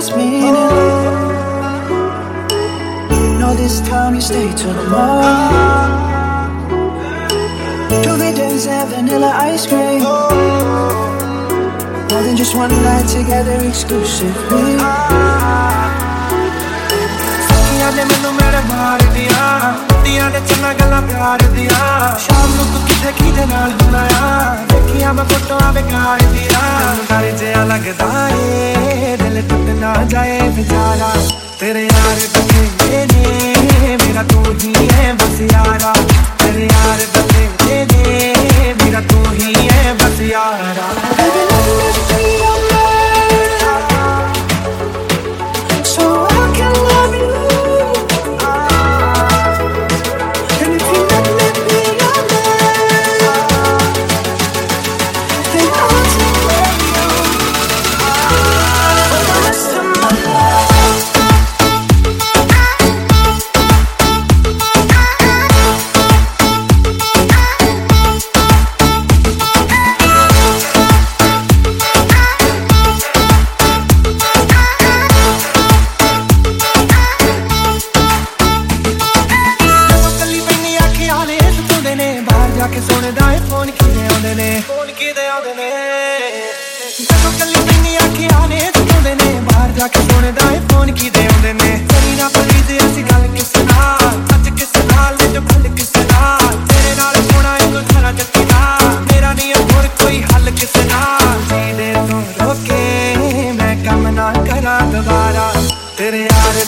its meaning. Know this time you stay till the morning. Dividends and vanilla ice cream. More than just one night together exclusively. ਸਾਥੀਆਂ ਨੇ ਮੈਨੂੰ ਮੇਰੇ ਮਾਰ ਦਿਆ ਦੀਆਂ ਨੇ ਚੰਗਾ ਗੱਲਾਂ ਪਿਆਰ ਦੀਆਂ ਸ਼ਾਮ ਨੂੰ ਤੂੰ ਕਿੱਥੇ ਕਿਹਦੇ ਨਾਲ ਹੋਣਾ ਆ ਦੇਖੀਆਂ ਮੈਂ ਫੋਟੋਆਂ ਬੇਕਾਰ ਦੀਆਂ ਡਰ ਜਿਹਾ ਲੱਗਦਾ ਏ ना जाए बेचारा, तेरे यार बने दे मेरा तू ही है बस यारा, तेरे यार बने दे मेरा तू ही है बस यारा। ਲਾ ਕੇ ਸੋਨੇ ਦਾ ਇਹ ਫੋਨ ਕਿਦੇ ਆਉਂਦੇ ਨੇ? ਫੋਨ ਕਿਦੇ ਆਉਂਦੇ ਨੇ? ਜਦੋਂ ਕੱਲੀ ਤੈਨੂੰ ਅੱਖੀਆਂ ਨੇ ਚੁੰਦੇ ਨੇ ਬਾਹਰ ਜਾ ਕੇ ਸੋਨੇ ਦਾ ਇਹ ਫੋਨ ਕਿਦੇ ਆਉਂਦੇ ਨੇ? ਤੇਰੀ ਨਾ ਫਰੀਦ ਅਸੀਂ ਗੱਲ ਕਿਸ ਨਾਲ ਅੱਜ ਕਿਸ ਨਾਲ ਤੇ ਖੁੱਲ ਕਿਸ ਨਾਲ? ਤੇਰੇ ਨਾਲ ਸੋਣਾ ਇਹ ਸਾਰਾ ਜੱਤੀ ਨਾਲ ਮੇਰਾ ਨਹੀਂ ਹੋਰ ਕੋਈ ਹੱਲ ਕਿਸ ਨਾਲ? ਜੀਦੇ ਤੋਂ ਰੋਕੇ ਮੈਂ ਕੰਮ ਨਾ ਕਰਾਂ ਦੁਬਾਰਾ ਤੇਰੇ ਯਾਰ